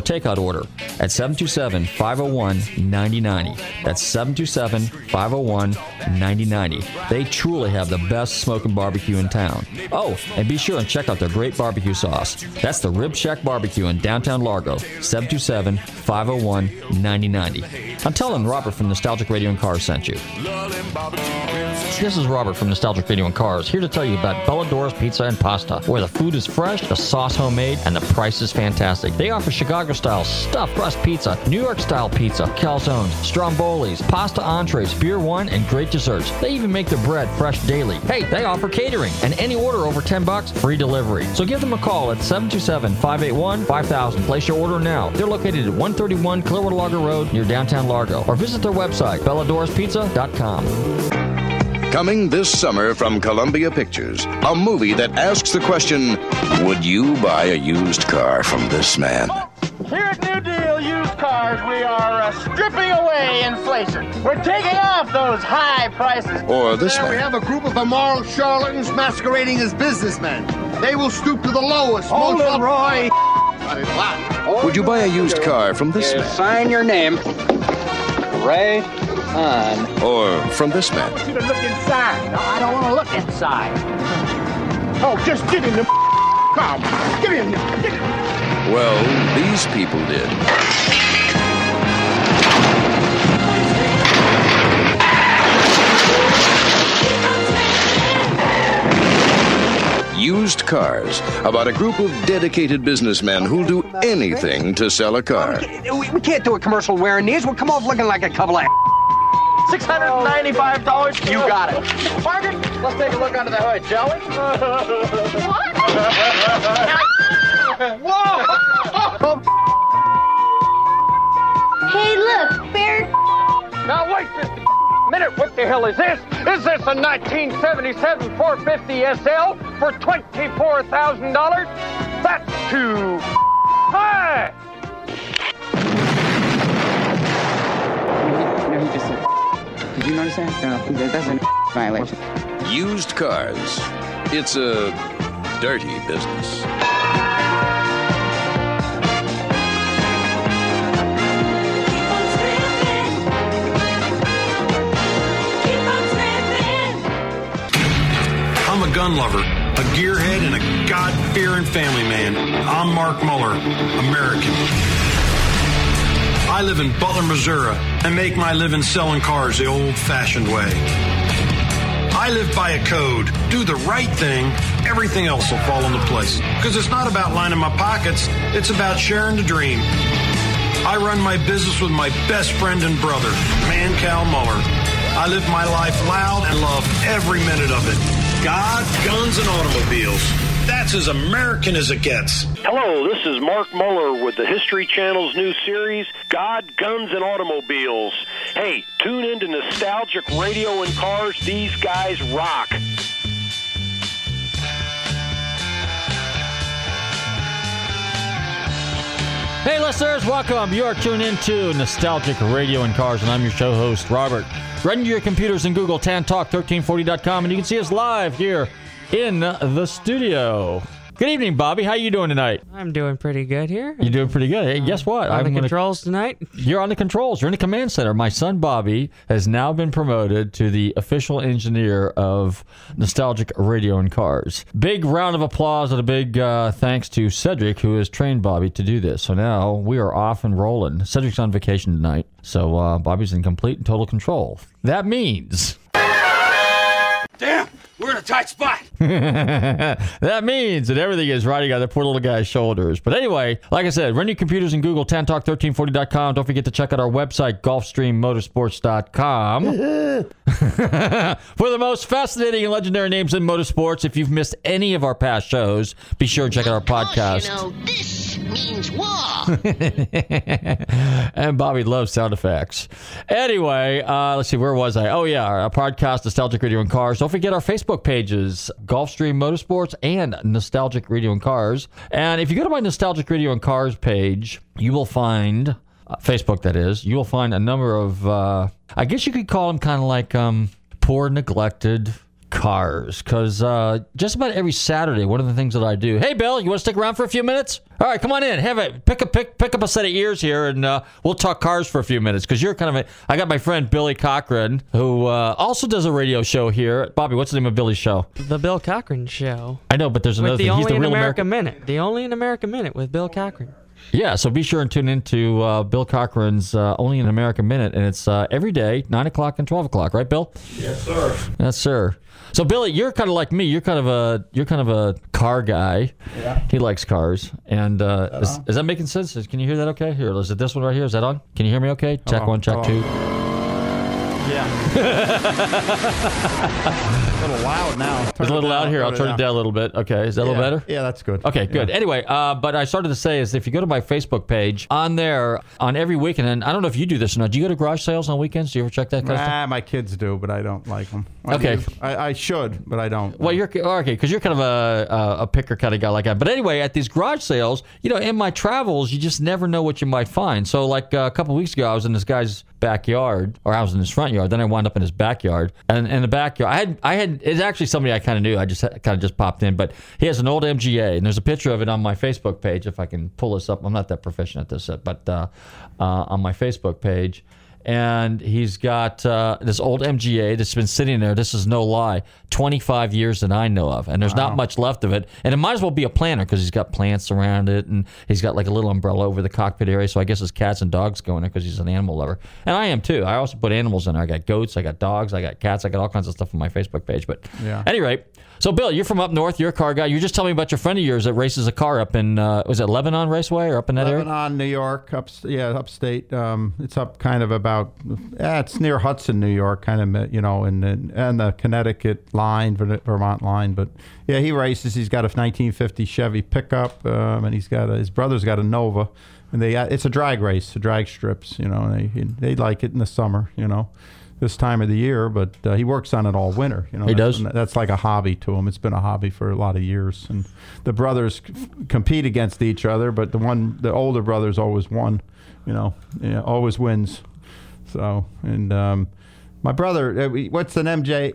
takeout order at 727 501 9090. That's 727 501 9090. They truly have the best smoking barbecue in town. Oh, and be sure and check out their great barbecue sauce. That's the Rib Shack Barbecue in downtown Largo, 727 501 9090. I'm telling Robert from Nostalgic Radio and Cars sent you. This is Robert from Nostalgic Video and Cars, here to tell you about Bellador's Pizza and Pasta, where the food is fresh, the sauce homemade, and the price is fantastic. They offer Chicago style stuffed crust pizza, New York style pizza, calzones, strombolis, pasta entrees, beer wine, and great desserts. They even make their bread fresh daily. Hey, they offer catering, and any order over 10 bucks, free delivery. So give them a call at 727-581-5000. Place your order now. They're located at 131 Clearwater Largo Road near downtown Largo, or visit their website, belladorspizza.com. Coming this summer from Columbia Pictures, a movie that asks the question Would you buy a used car from this man? Here at New Deal Used Cars, we are uh, stripping away inflation. We're taking off those high prices. Or this There we have a group of immoral charlatans masquerading as businessmen. They will stoop to the lowest, Hold most it, Roy. Would you buy a used car from this Is man? sign your name right on. Or from this man? You to look inside. No, I don't want to look inside. Oh, just get in the car. Get in there. Get. Well, these people did. Used Cars, about a group of dedicated businessmen who'll do anything to sell a car. We, we can't do a commercial wearing these. We'll come off looking like a couple of. $695. You got it. Margaret, let's take a look under the hood, shall we? Whoa! Hey, look, bear. Now wait just a minute. What the hell is this? Is this a 1977 450 SL for $24,000? That's too high. No, he just said. Did you notice that? No, that- that's a violation. Used Cars. It's a dirty business. I'm a gun lover, a gearhead, and a God fearing family man. I'm Mark Muller, American. I live in Butler, Missouri, and make my living selling cars the old fashioned way. I live by a code. Do the right thing, everything else will fall into place. Because it's not about lining my pockets, it's about sharing the dream. I run my business with my best friend and brother, Man Cal Muller. I live my life loud and love every minute of it. God, guns, and automobiles. That's as American as it gets. Hello, this is Mark Muller with the History Channel's new series, God, Guns, and Automobiles. Hey, tune in to Nostalgic Radio and Cars. These guys rock. Hey, listeners, welcome. You are tuned into Nostalgic Radio and Cars, and I'm your show host, Robert. Run your computers and Google tantalk1340.com, and you can see us live here in the studio. Good evening, Bobby. How are you doing tonight? I'm doing pretty good here. You're doing pretty good. Hey, guess what? On the gonna- controls tonight. You're on the controls. You're in the command center. My son Bobby has now been promoted to the official engineer of Nostalgic Radio and Cars. Big round of applause and a big uh, thanks to Cedric, who has trained Bobby to do this. So now we are off and rolling. Cedric's on vacation tonight, so uh, Bobby's in complete and total control. That means! We're in a tight spot. that means that everything is riding on the poor little guy's shoulders. But anyway, like I said, run your computers and Google tantalk1340.com. Don't forget to check out our website, gulfstreammotorsports.com. For the most fascinating and legendary names in motorsports, if you've missed any of our past shows, be sure and check out our podcast. You know, this means war. and Bobby loves sound effects. Anyway, uh, let's see, where was I? Oh, yeah, our podcast, Nostalgic Radio and Cars. Don't forget our Facebook pages, Gulfstream Motorsports and Nostalgic Radio and Cars. And if you go to my Nostalgic Radio and Cars page, you will find, uh, Facebook that is, you will find a number of, uh, I guess you could call them kind of like um, poor, neglected cars because uh, just about every Saturday, one of the things that I do. Hey, Bill, you want to stick around for a few minutes? All right, come on in. Have it. Pick a pick. Pick up a set of ears here, and uh, we'll talk cars for a few minutes. Because you're kind of a. I got my friend Billy Cochran, who uh, also does a radio show here. Bobby, what's the name of Billy's show? The Bill Cochran Show. I know, but there's another With the thing. Only He's the in real America American. Minute. The Only in America Minute with Bill Cochran. Yeah, so be sure and tune into uh, Bill Cochran's uh, Only an American Minute, and it's uh, every day, nine o'clock and twelve o'clock, right, Bill? Yes, sir. Yes, sir. So Billy, you're kind of like me. You're kind of a you're kind of a car guy. Yeah. He likes cars, and uh, is, is that making sense? Can you hear that? Okay. Here, is it this one right here? Is that on? Can you hear me? Okay. Check Hello. one, check two. a little loud now. It's a little loud here. I'll turn it down a little bit. Okay. Is that a little better? Yeah, that's good. Okay, good. Anyway, uh, but I started to say is if you go to my Facebook page, on there, on every weekend, and I don't know if you do this or not. Do you go to garage sales on weekends? Do you ever check that kind of stuff? Nah, my kids do, but I don't like them. Okay. I, I should, but I don't. Well, you're okay because you're kind of a, a a picker kind of guy like that. But anyway, at these garage sales, you know, in my travels, you just never know what you might find. So, like uh, a couple weeks ago, I was in this guy's backyard, or I was in his front yard. Then I wound up in his backyard, and in the backyard, I had I had it's actually somebody I kind of knew. I just kind of just popped in, but he has an old MGA, and there's a picture of it on my Facebook page. If I can pull this up, I'm not that proficient at this, but uh, uh, on my Facebook page and he's got uh, this old MGA that's been sitting there. This is no lie, 25 years that I know of, and there's not much left of it. And it might as well be a planter because he's got plants around it, and he's got like a little umbrella over the cockpit area. So I guess his cats and dogs go in there because he's an animal lover, and I am too. I also put animals in there. I got goats, I got dogs, I got cats, I got all kinds of stuff on my Facebook page. But Yeah. at any rate. So Bill, you're from up north. You're a car guy. You just telling me about your friend of yours that races a car up in uh, was it Lebanon Raceway or up in that area? Lebanon, New York, up yeah, upstate. Um, it's up kind of about, eh, it's near Hudson, New York, kind of you know, and and the Connecticut line, Vermont line. But yeah, he races. He's got a 1950 Chevy pickup, um, and he's got a, his brother's got a Nova, and they it's a drag race, a drag strips. You know, they they like it in the summer. You know. This time of the year, but uh, he works on it all winter. You know, He that's, does? That's like a hobby to him. It's been a hobby for a lot of years, and the brothers c- compete against each other, but the one, the older brother's always won. You know, yeah, always wins. So, and um, my brother, uh, what's an MJ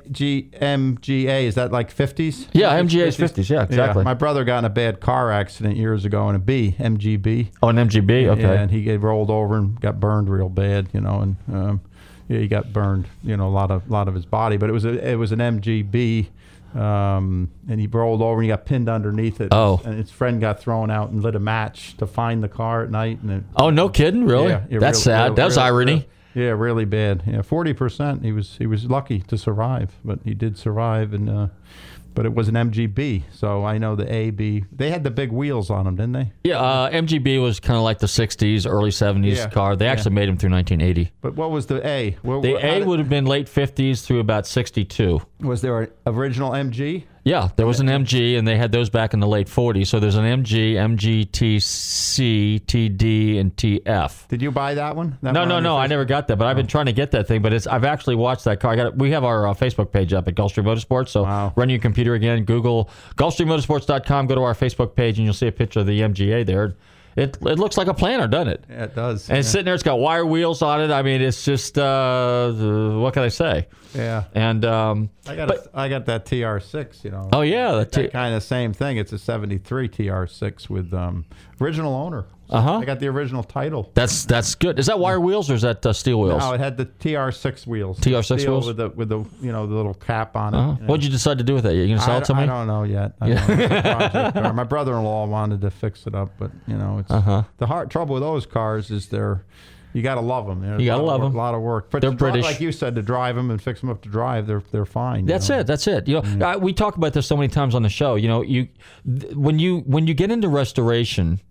MGA? Is that like fifties? Yeah, MGA is 50s, yeah, exactly. my brother got in a bad car accident years ago in a B MGB. Oh, an MGB. Okay. Yeah, and he rolled over and got burned real bad, you know, and um, yeah, he got burned, you know, a lot of lot of his body, but it was a it was an MGB, um, and he rolled over and he got pinned underneath it. Oh. and his friend got thrown out and lit a match to find the car at night, and it, Oh, no kidding, really? Yeah, That's real- sad. real- That's real- irony. yeah, really bad. Yeah, forty percent. He was he was lucky to survive, but he did survive, and uh, but it was an MGB, so I know the A B. They had the big wheels on them, didn't they? Yeah, uh, MGB was kind of like the '60s, early '70s Yeah, car. They actually yeah. made them through 1980. But what was the A? What, The what- A did- would have been late '50s through about '62. was there an original MG? Yeah, there was an MG, and they had those back in the late '40s. So there's an MG, MG, TC, TD, and TF. Did you buy that one? That No, one no, on no. I never got that, but I've been trying to get that thing. But it's I've actually watched that car. I got it. We have our uh, Facebook page up at Gulfstream Motorsports. So run your computer again, Google GulfstreamMotorsports.com, go to our Facebook page, and you'll see a picture of the MGA there. It it looks like a planner, doesn't it? Yeah, it does. And it's yeah. sitting there. It's got wire wheels on it. I mean, it's just uh, what can I say? Yeah. And um, I got but- a, I got that TR6, you know. Oh, yeah, the that T- kind of same thing. It's a 73 TR6 with um, original owner. Uh-huh. I got the original title. that's that's good. Is that wire wheels or is that uh, steel wheels? No, it had the TR6 wheels. TR6 Steel wheels? with the with the you know the little cap on it. Uh-huh. you know. What'd you decide to do with it? You gonna sell I, it to I me? don't know yet. I Yeah. don't know. It's a project car. My brother-in-law wanted to fix it up, but you know, it's Uh-huh. the hard trouble with those cars is they're You got to love them. You gotta love of, 'em. work- A lot of work. But They're to British. like you said, to drive them and fix them up to drive, they're they're fine. That's know? it. That's it. You know, uh, we talk about this so many times on the show. You know, you th- when you when you get into restoration,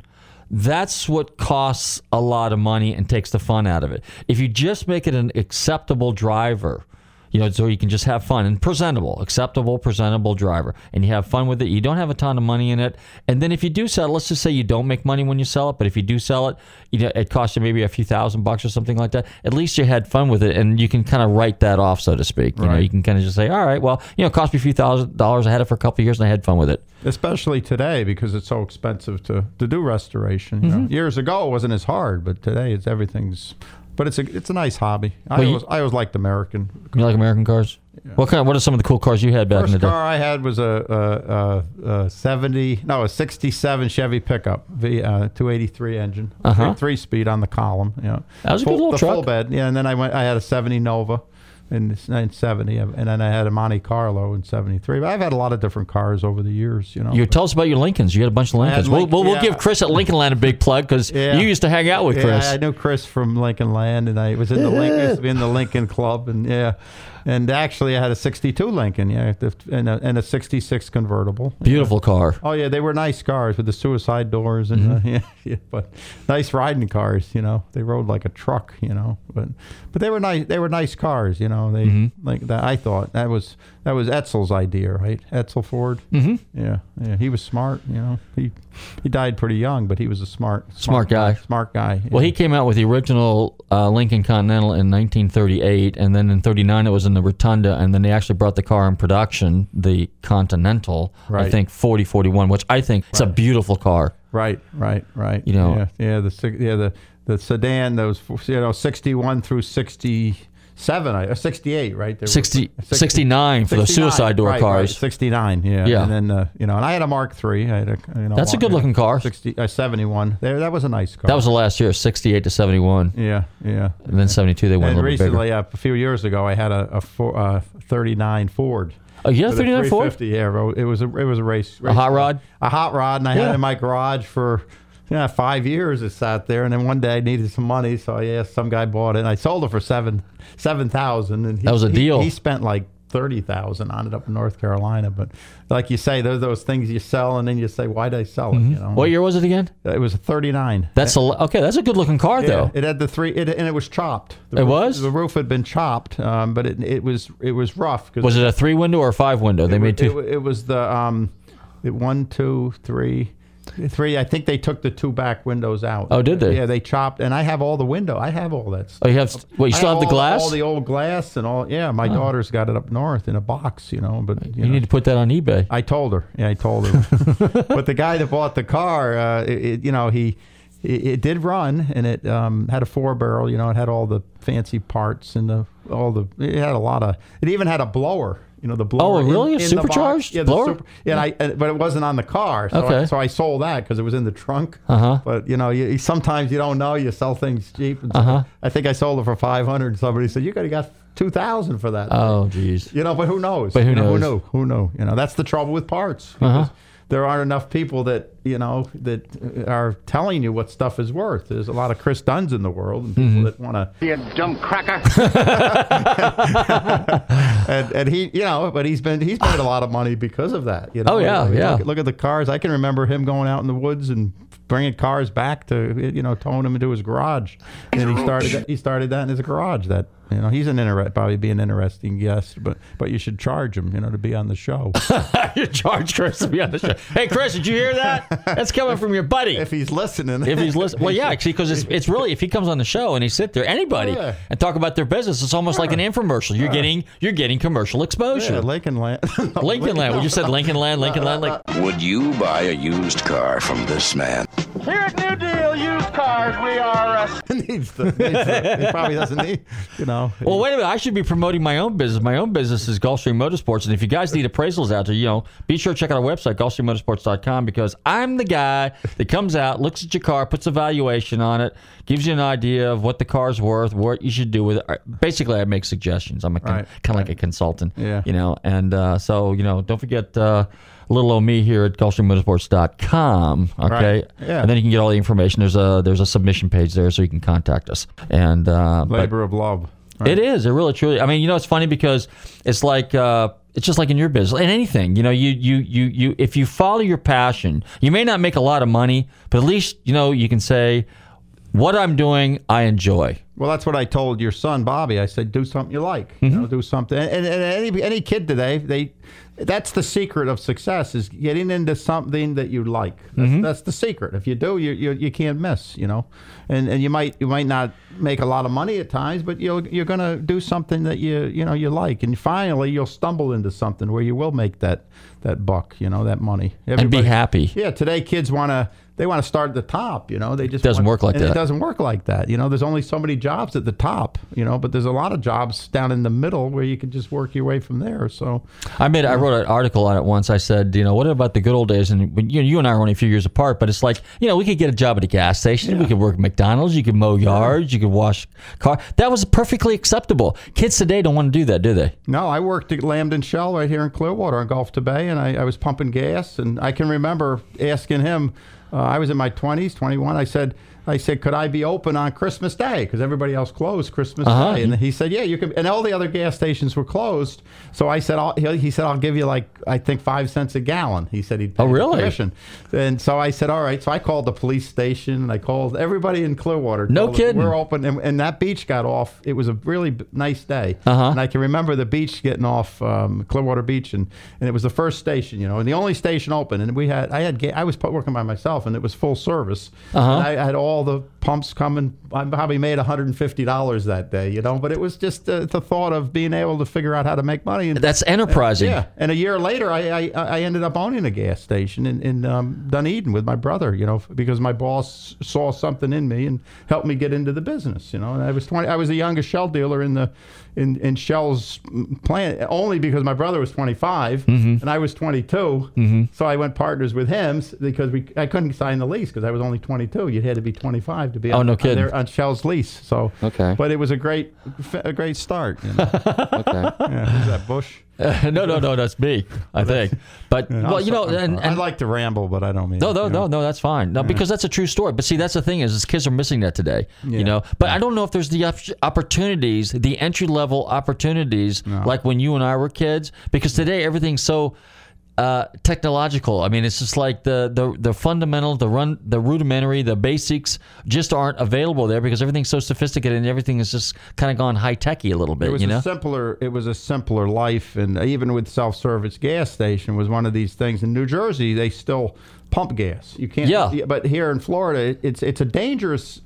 that's what costs a lot of money and takes the fun out of it. If you just make it an acceptable driver, you know, so you can just have fun and presentable, acceptable, presentable driver, and you have fun with it. You don't have a ton of money in it, and then if you do sell, it, let's just say you don't make money when you sell it, but if you do sell it, you know, it costs you maybe a few thousand bucks or something like that. At least you had fun with it, and you can kind of write that off, so to speak. You know, you can kind of just say, all right, well, you know, it cost me a few thousand dollars. I had it for a couple of years, and I had fun with it. Especially today because it's so expensive to, to do restoration. You? Mm-hmm. Years ago, it wasn't as hard, but today it's everything's. But it's a it's a nice hobby. I Well, you- always, I always liked American. You like American cars? What kind? What are some of the cool cars you had back in First the day? car I had was a, a, a, a seventy no a sixty seven Chevy pickup V uh, two eighty three engine Uh-huh. three, speed on the column. You know, That was a good little the truck. full bed. Yeah, and then I went. I had a seventy Nova. In, in 70 and then I had a Monte Carlo in 73 but I've had a lot of different cars over the years you know You tell us about your Lincolns. You had a bunch of Lincolns. We'll, we'll, we'll yeah. give Chris at Lincoln Land a big plug because Yeah. you used to hang out with Yeah, Chris. I knew Chris from Lincoln Land, and I was in the Lincoln, used to be in the Lincoln Club, and yeah, and actually I had a '62 Lincoln, yeah, and a, and a '66 convertible. Beautiful car. Oh yeah, they were nice cars with the suicide doors, and uh, Mm-hmm. yeah, yeah, but nice riding cars. You know, they rode like a truck. You know, but but they were nice. They were nice cars. You know, they Mm-hmm. like that. I thought that was that was Edsel's idea, right? Edsel Ford. Mm-hmm. Yeah, yeah. He was smart. You know, he he died pretty young, but he was a smart Smart guy. Smart guy. Well, he came out with the original uh, Lincoln Continental in 1938, and then in 39 it was in the Rotunda, and then they actually brought the car in production, the Continental, right. I Right. think 4041, which I think it's a beautiful car. Right, right, right. You know- yeah, yeah, the yeah the the sedan those you know sixty one through sixty seven, I uh, sixty eight, right? They were- 60 69 for the suicide door right, cars. Right, sixty nine, yeah, Yeah. and then uh, you know, and I had a Mark three. I had a you know, That's a good-looking car. Sixty uh, seventy one. There, that was a nice car. That was the last year, 68 to 71, yeah, yeah. and then 72 they went And a little bit bigger. recently, uh, a few years ago, I had a, a four, uh, 39 Ford. Oh, you had a With 39 Ford? 350, Yeah, it was a it was a race. A hot race- rod? A hot rod, and I had it in my garage for yeah five years. It sat there, and then one day I needed some money, so I asked some guy bought it, and I sold it for seven seven thousand. And he, That was a he- deal. He, spent like thirty thousand on it up in North Carolina. But like you say, there's those things you sell, and then you say, why did I sell it? You know, Mm-hmm. What year was it again? it was a thirty nine. That's a okay. That's a good looking car Yeah, though. it had the three, it, and it was chopped. The It roof- was? The roof had been chopped, um, but it, it was it was rough. 'cause Was it a three window or a five window? They made two. It, it was the um, it, one, two, three, three. I think they took the two back windows out. Oh, did they? Yeah, they chopped, and I have all the window. I have all that. Stuff. Oh, you have. What you still have the all- glass? All the old glass and all. Yeah, my daughter's got it up north in a box. You know, but you, you know, need to put that on eBay. I told her. Yeah, I told her. but the guy that bought the car, uh, it, it- you know, he it, it did run and it um, had a four barrel. You know, it had all the fancy parts and the all the. It had a lot of. It even had a blower. You know, the blower. Oh, really? A in the box. supercharged Yeah, the blower? super- yeah, and I, but it wasn't on the car. So Okay. I, so I sold that because it was in the trunk. Uh-huh. But you know, you, sometimes you don't know. You sell things cheap. Uh-huh. I think I sold it for five hundred. and Somebody said you could have got two thousand for that. Oh, jeez. You know, but who knows? But who You know, knows? Who knew? Who knew? You know, that's the trouble with parts. Uh-huh. There aren't enough people that you know that are telling you what stuff is worth. There's a lot of Chris Dunns in the world, and people Mm-hmm. that want to. You dumb cracker. And, and he, you know, but he's been he's made a lot of money because of that. You know. Oh, yeah, yeah. Look, look at the cars. I can remember him going out in the woods and bringing cars back to you know towing them into his garage. And he started that, he started that in his garage. That you know he's an inter probably be an interesting guest, but but you should charge him you know to be on the show. you charge Chris to be on the show. Hey, Chris, did you hear that? That's coming from your buddy. if he's listening. if he's listening, well, yeah, actually, because it's, it's really if he comes on the show and he sit there, anybody, Yeah. and talk about their business, it's almost like an infomercial. You're getting you're getting commercial exposure. Yeah, Lincoln Land. Lincoln Land. We just said Lincoln Land, Lincoln Land. Like Would you buy a used car from this man? Here at New Deal Used Cars, we are uh, needs the, needs the, he probably doesn't need, you know. Well, wait a minute. I should be promoting my own business. My own business is Gulfstream Motorsports. And if you guys need appraisals out there, you know, be sure to check out our website, GulfstreamMotorsports.com, because I'm the guy that comes out, looks at your car, puts a valuation on it, gives you an idea of what the car's worth, what you should do with it. Basically, I make suggestions. I'm a con- Right, kind of like a consultant, Yeah. you know. And uh, so, you know, don't forget. Uh, little old me here at GulfstreamMotorsports.com. Okay, Right. Yeah. and then you can get all the information. There's a there's a submission page there, so you can contact us. And uh, but- Labor of love. it is. It really, truly. I mean, you know, it's funny because it's like uh, it's just like in your business, in anything. You know, you you you you if you follow your passion, you may not make a lot of money, but at least you know you can say, "What I'm doing, I enjoy." Well, that's what I told your son Bobby. I said, do something you like. You Mm-hmm. know, do something. And, and any any kid today, they that's the secret of success is getting into something that you like. That's, Mm-hmm. that's the secret. If you do, you, you you can't miss. You know, and and you might you might not make a lot of money at times, but you'll you're gonna do something that you you know you like, and finally you'll stumble into something where you will make that that buck. You know, that money And be happy. Yeah, today kids want to they want to start at the top. You know, they just Doesn't want- work like that. It doesn't work like that. You know, there's only so many jobs at the top. You know, but there's a lot of jobs down in the middle where you can just work your way from there. So I made I wrote an article on it once. I said, you know, what about the good old days? And you, you and I are only a few years apart, but it's like, you know, we could get a job at a gas station. We could work at McDonald's. You could mow yards. You could wash car. That was perfectly acceptable. Kids today don't want to do that, do they? no, I worked at Lambden Shell right here in Clearwater on Gulf to Bay, and I, I was pumping gas, and I can remember asking him. Uh, I was in my 20s, 21. I said, I said, could I be open on Christmas Day? Because everybody else closed Christmas Uh-huh. Day, and he said, yeah, you can. And all the other gas stations were closed. So I said, I'll, he he said, I'll give you like I think five cents a gallon. He said he'd. pay Oh, really? commission. And so I said, all right. So I called the police station, and I called everybody in Clearwater. No told them, kidding. We're open, and, and that beach got off. It was a really b- nice day, Uh-huh. and I can remember the beach getting off um, Clearwater Beach, and, and it was the first station, you know, and the only station open. And we had, I had, I was working by myself, and it was full service. Uh-huh. And I had all the pumps coming. I probably made 150 dollars that day, you know, but it was just uh, the thought of being able to figure out how to make money. And, That's enterprising. yeah, and a year later, I I, I ended up owning a gas station in, in um, Dunedin with my brother. You know, because my boss saw something in me and helped me get into the business. You know, and I was twenty. I was the youngest Shell dealer in the in, in Shell's plant only because my brother was 25 Mm-hmm. and I was twenty So I went partners with him because we I couldn't sign the lease because I was only twenty two. You had to be twenty five to be Oh, on, no on, their- on Shell's lease. So Okay. but it was a great a great start. You know? Okay. yeah, who's that Bush? no, no, no, that's me. I think. But well, you know, and, I and like to ramble, but I don't mean. No, no, no, no. That's fine. No, because that's a true story. But see, that's the thing is, is kids are missing that today. Yeah. You know. But I don't know if there's the op- opportunities, the entry level opportunities, like when you and I were kids. Because today everything's so uh, technological. I mean, it's just like the the the fundamental, the run, the rudimentary, the basics just aren't available there because everything's so sophisticated and everything is just kind of gone high techy a little bit. It was you know. a simpler. It was a simpler life, and even with self-service gas station was one of these things. In New Jersey, they still pump gas. You can't. Yeah. But here in Florida, it's it's a dangerous.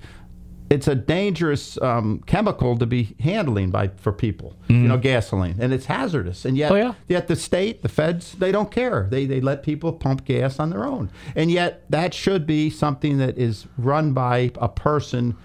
It's a dangerous um, chemical to be handling by for people. You know, gasoline, and it's hazardous. And yet. Oh, yeah. yet the state, the feds, they don't care. They they let people pump gas on their own. And yet, that should be something that is run by a person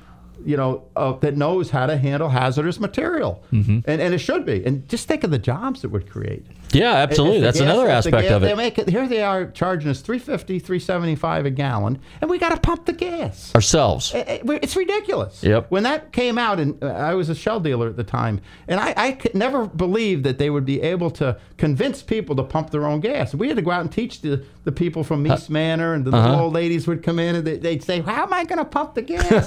you know, uh, that knows how to handle hazardous material, Mm-hmm. and and it should be. And just think of the jobs it would create. Yeah, absolutely. That's gas- another aspect gas- of They it. make it. Here they are charging us 350 375 a gallon, and we got to pump the gas. Ourselves. It- it- It's ridiculous. Yep. When that came out, and uh, I was a shell dealer at the time, and I, I could never believed that they would be able to convince people to pump their own gas. We had to go out and teach the, the people from East Manor, and the Uh-huh. little old ladies would come in and they, they'd say, "How am I going to pump the gas?"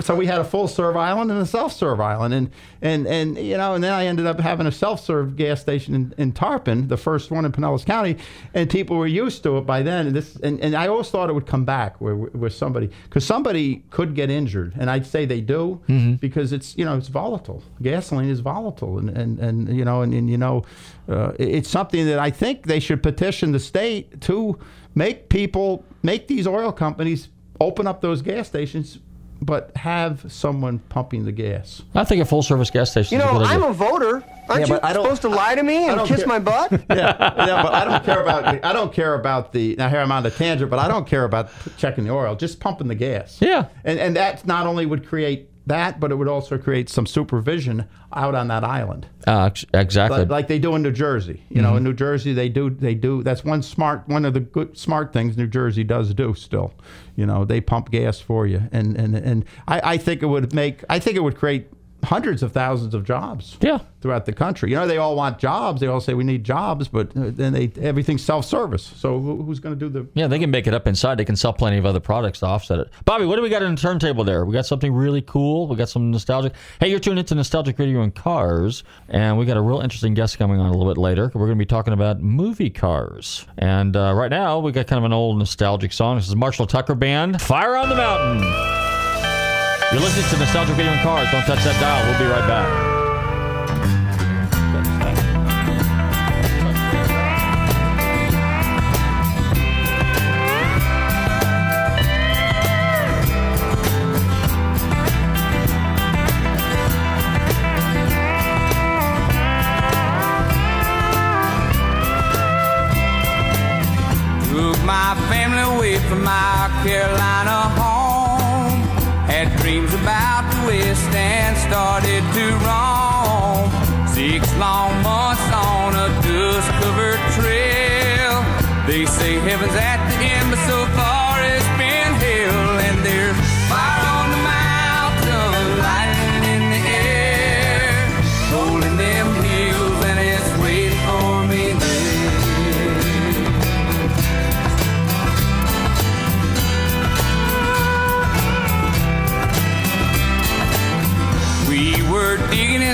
so we had a full serve island and a self serve island, and and and you know, and then I ended up having a self serve gas station in, in Tarpon, the first one in Pinellas County, and people were used to it by then. And this, and, and I always thought it would come back where where somebody, because somebody could get injured, and I'd say they do because it's you know it's volatile. Gasoline is volatile, and and, and you know, and, and you know, uh, it's something that I think they should petition the state to make people make these oil companies open up those gas stations. But have someone pumping the gas. I think a full service gas station You is a know, good idea. I'm a voter. Aren't Yeah, you I don't- supposed to lie to me and kiss care. my butt? yeah, yeah, but I don't care about the, I don't care about the now here I'm on the tangent, but I don't care about checking the oil, just pumping the gas. Yeah. and and that not only would create that, but it would also create some supervision out on that island, Uh, exactly. like, like they do in New Jersey. You know, in New Jersey they do they do that's one smart one of the good smart things New Jersey does do still. You know, they pump gas for you, and and and I, I think it would make I think it would create hundreds of thousands of jobs. Yeah. Throughout the country, you know, they all want jobs. They all say we need jobs, but uh, then they everything's self-service. So who, who's going to do the? Yeah, they can make it up inside. They can sell plenty of other products to offset it. Bobby, what do we got on the turntable there? We got something really cool. We got some nostalgic. Hey, you're tuned into Nostalgic Radio and Cars, and we got a real interesting guest coming on a little bit later. We're going to be talking about movie cars. And uh, right now, we got kind of an old nostalgic song. This is Marshall Tucker Band, Fire on the Mountain. You're listening to Nostalgic Radio and Cars. Don't touch that dial. We'll be right back. My family away from my Carolina home. Had dreams about the West and started to roam. Six long months on a dust covered trail. They say heaven's at the end,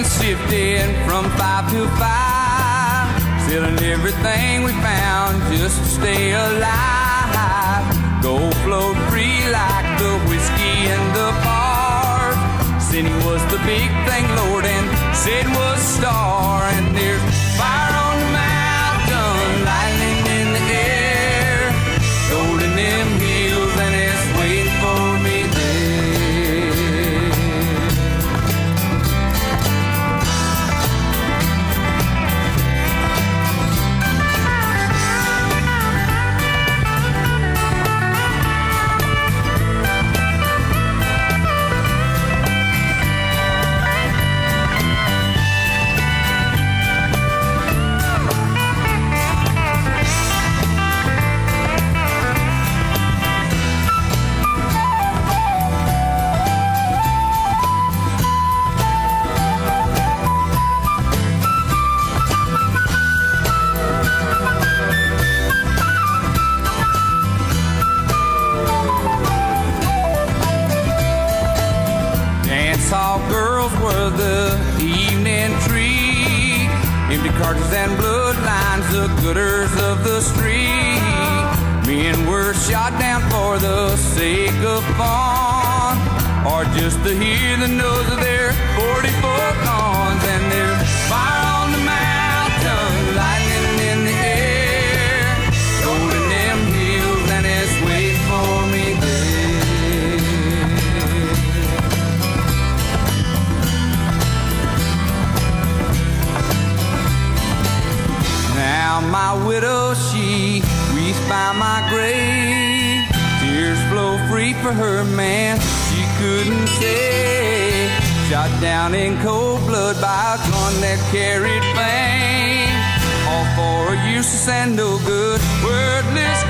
and sifting from five to five, selling everything we found just to stay alive. Gold flowed free like the whiskey in the bars. Sinning was the big thing, Lord, and Satan was star. Carried fame. All for a useless and no good, wordless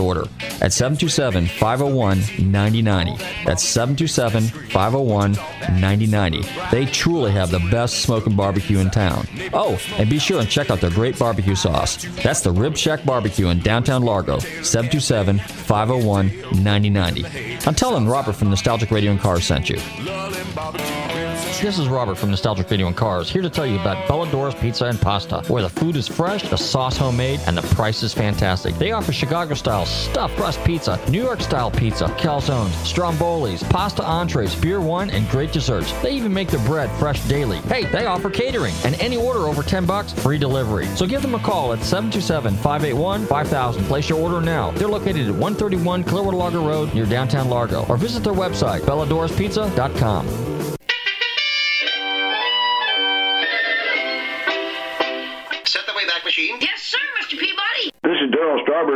order at 727 501 9090. That's 727 501 9090. They truly have the best smoking barbecue in town. Oh, and be sure and check out their great barbecue sauce. That's the Rib Shack Barbecue in downtown Largo, 727 501 9090. I'm telling Robert from Nostalgic Radio and Cars sent you. This is Robert from Nostalgic Video and Cars, here to tell you about Bellador's Pizza and Pasta, where the food is fresh, the sauce homemade, and the price is fantastic. They offer Chicago-style stuffed crust pizza, New York-style pizza, calzones, strombolis, pasta entrees, beer, wine, and great desserts. They even make their bread fresh daily. Hey, they offer catering, and any order over 10 bucks, free delivery. So give them a call at 727-581-5000. Place your order now. They're located at 131 Clearwater Largo Road near downtown Largo, or visit their website, belladorspizza.com.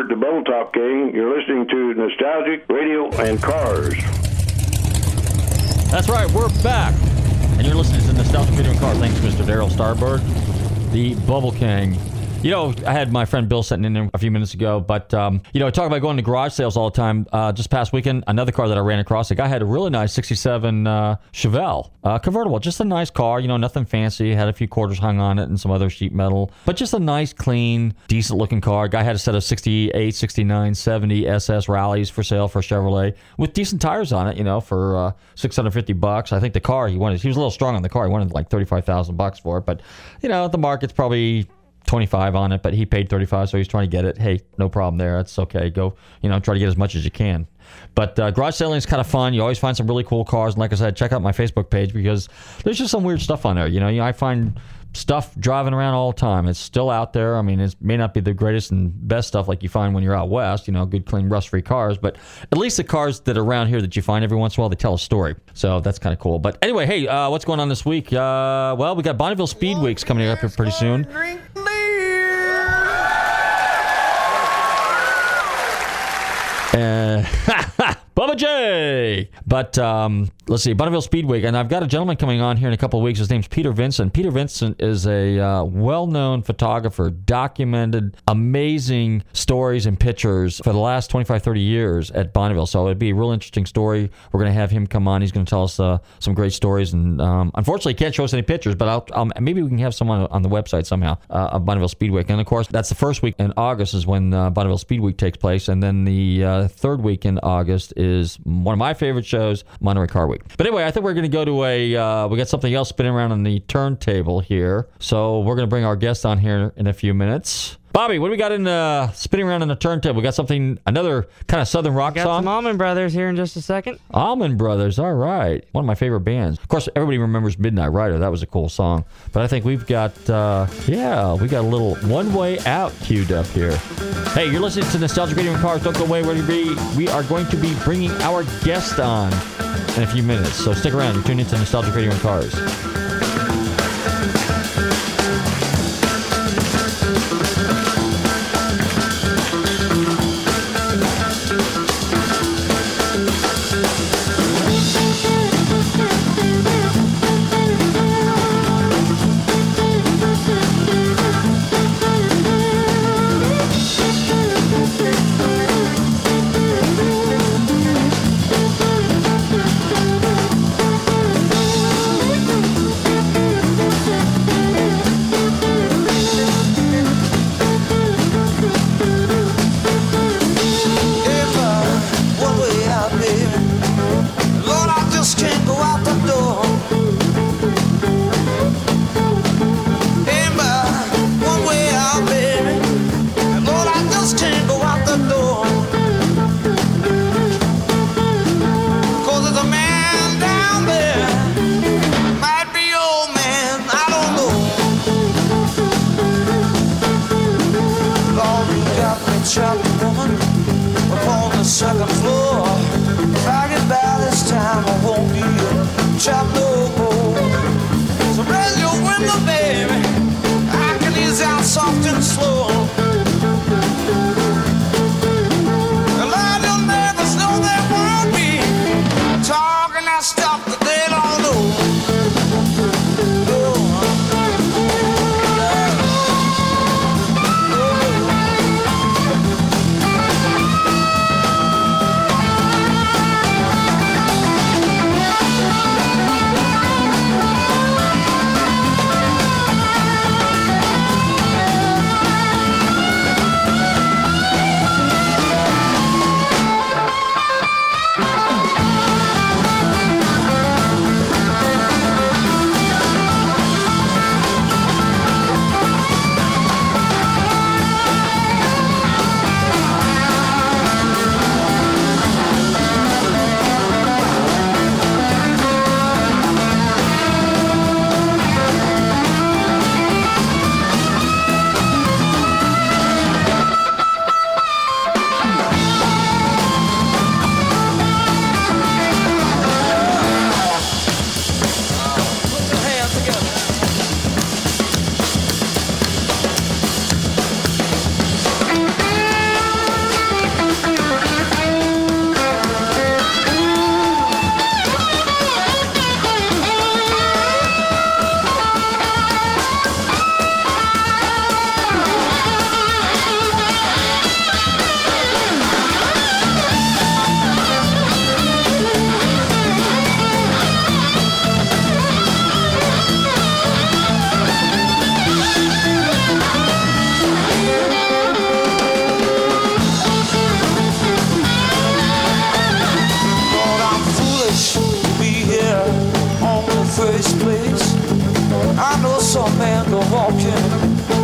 The Bubble Top. You're listening to Nostalgic Radio and Cars. That's right, we're back. And you're listening to Nostalgic Radio and Cars. Thanks, Mr. Darryl Starbird, the Bubble King. You know, I had my friend Bill sitting in there a few minutes ago, but, um, you know, I talk about going to garage sales all the time. Uh, just past weekend, another car that I ran across, a guy had a really nice 67 uh, Chevelle uh, convertible. Just a nice car, you know, nothing fancy. Had a few quarters hung on it and some other sheet metal, but just a nice, clean, decent looking car. Guy had a set of 68, 69, 70 SS rallies for sale for Chevrolet with decent tires on it, you know, for uh, 650 bucks. I think the car he wanted, he was a little strong on the car. He wanted like 35,000 bucks for it, but, you know, the market's probably 25 on it, but he paid 35, so he's trying to get it. Hey, no problem there. That's okay. Go, you know, try to get as much as you can. But uh, garage selling is kind of fun. You always find some really cool cars. And like I said, check out my Facebook page because there's just some weird stuff on there. You know, you know I find stuff driving around all the time. It's still out there. I mean, it may not be the greatest and best stuff like you find when you're out west, you know, good, clean, rust free cars, but at least the cars that are around here that you find every once in a while, they tell a story. So that's kind of cool. But anyway, hey, uh, what's going on this week? Uh, well, we got Bonneville Speed Weeks coming up here pretty soon. Uh, Bubba J. But um, let's see, Bonneville Speedway, and I've got a gentleman coming on here in a couple of weeks. His name's Peter Vincent. Peter Vincent is a uh, well-known photographer, documented amazing stories and pictures for the last 25, 30 years at Bonneville. So it'd be a real interesting story. We're going to have him come on. He's going to tell us uh, some great stories, and um, unfortunately, he can't show us any pictures. But I'll, um, maybe we can have someone on the website somehow uh, of Bonneville Speedway. And of course, that's the first week in August is when uh, Bonneville Speed Week takes place, and then the uh, third week in August is one of my favorite shows, Monterey Car Week. But anyway, I think we're going to go to a. Uh, we got something else spinning around on the turntable here, so we're going to bring our guest on here in a few minutes. Bobby, what do we got in uh, spinning around on the turntable? We got something, another kind of southern rock Got song. some Allman Brothers here in just a second. Allman Brothers, all right. One of my favorite bands. Of course, everybody remembers Midnight Rider. That was a cool song. But I think we've got, uh, yeah, we got a little One Way Out queued up here. Hey, you're listening to Nostalgic Radio and Cars. Don't go away. Where be? We are going to be bringing our guest on in a few minutes. So stick around. You're tuned into Nostalgic Radio and Cars. trouble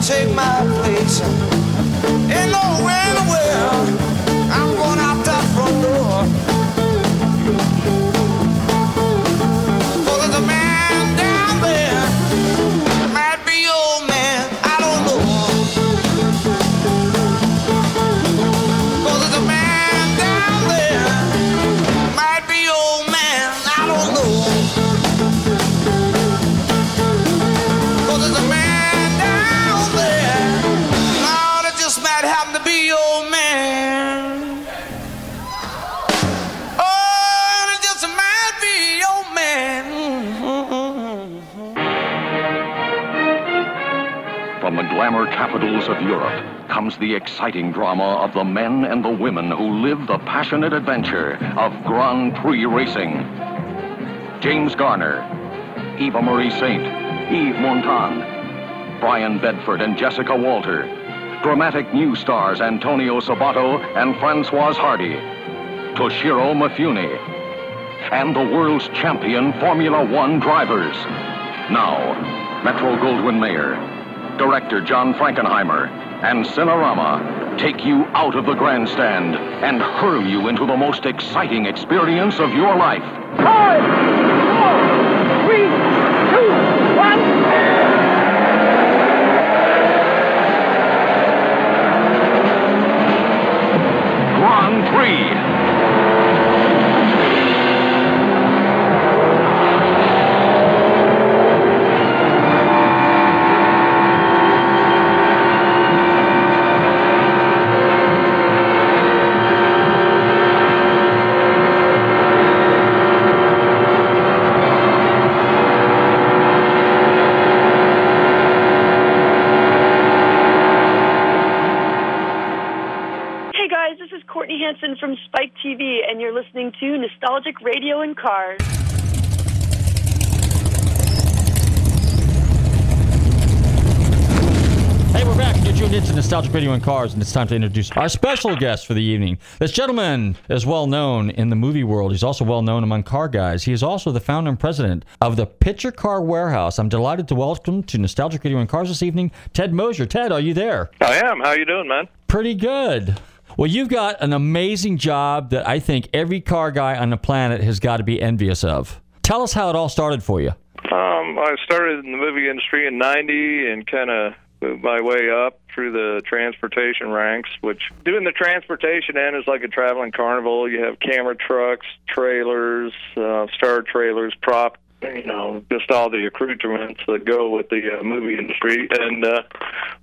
take my place. Glamour capitals of Europe comes the exciting drama of the men and the women who live the passionate adventure of Grand Prix racing. James Garner, Eva Marie Saint, Yves Montand, Brian Bedford and Jessica Walter, dramatic new stars Antonio Sabato and Francoise Hardy, Toshiro Mifune, and the world's champion Formula One drivers. Now, Metro Goldwyn Mayer, director John Frankenheimer, and Cinerama take you out of the grandstand and hurl you into the most exciting experience of your life. Five, four, Cars. Hey, we're back. You're tuned into Nostalgic Radio and Cars, and it's time to introduce our special guest for the evening. This gentleman is well known in the movie world. He's also well known among car guys. He is also the founder and president of the Picture Car Warehouse. I'm delighted to welcome to Nostalgic Radio and Cars this evening, Ted Moser. Ted, are you there? I am. How you doing, man? Pretty good. Well, you've got an amazing job that I think every car guy on the planet has got to be envious of. Tell us how it all started for you. Um, I started in the movie industry in '90 and kind of moved my way up through the transportation ranks. Which doing the transportation end is like a traveling carnival. You have camera trucks, trailers, uh, star trailers, prop. You know, just all the accoutrements that go with the uh, movie industry, and uh,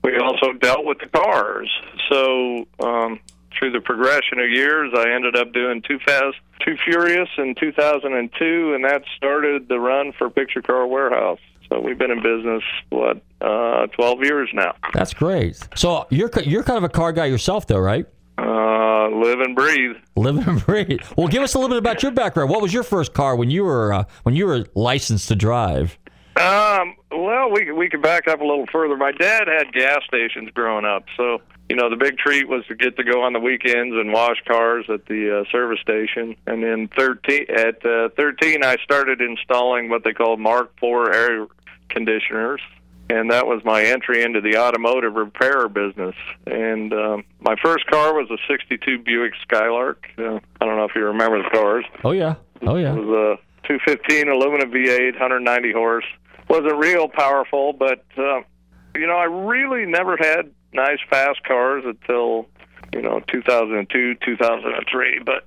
we also dealt with the cars. So um, through the progression of years, I ended up doing Too Fast, Too Furious in 2002, and that started the run for Picture Car Warehouse. So we've been in business what uh, 12 years now. That's great. So you're you're kind of a car guy yourself, though, right? Uh, live and breathe. Live and breathe. Well, give us a little bit about your background. What was your first car when you were uh, when you were licensed to drive? Um, well, we we could back up a little further. My dad had gas stations growing up, so you know the big treat was to get to go on the weekends and wash cars at the uh, service station. And then thirteen at uh, thirteen, I started installing what they call Mark IV air conditioners, and that was my entry into the automotive repair business. And um, my first car was a '62 Buick Skylark. Uh, I don't know if you remember the cars. Oh yeah, oh yeah. It was a 215 aluminum V8, 190 horse. Wasn't real powerful, but uh, you know, I really never had nice fast cars until you know 2002, 2003. But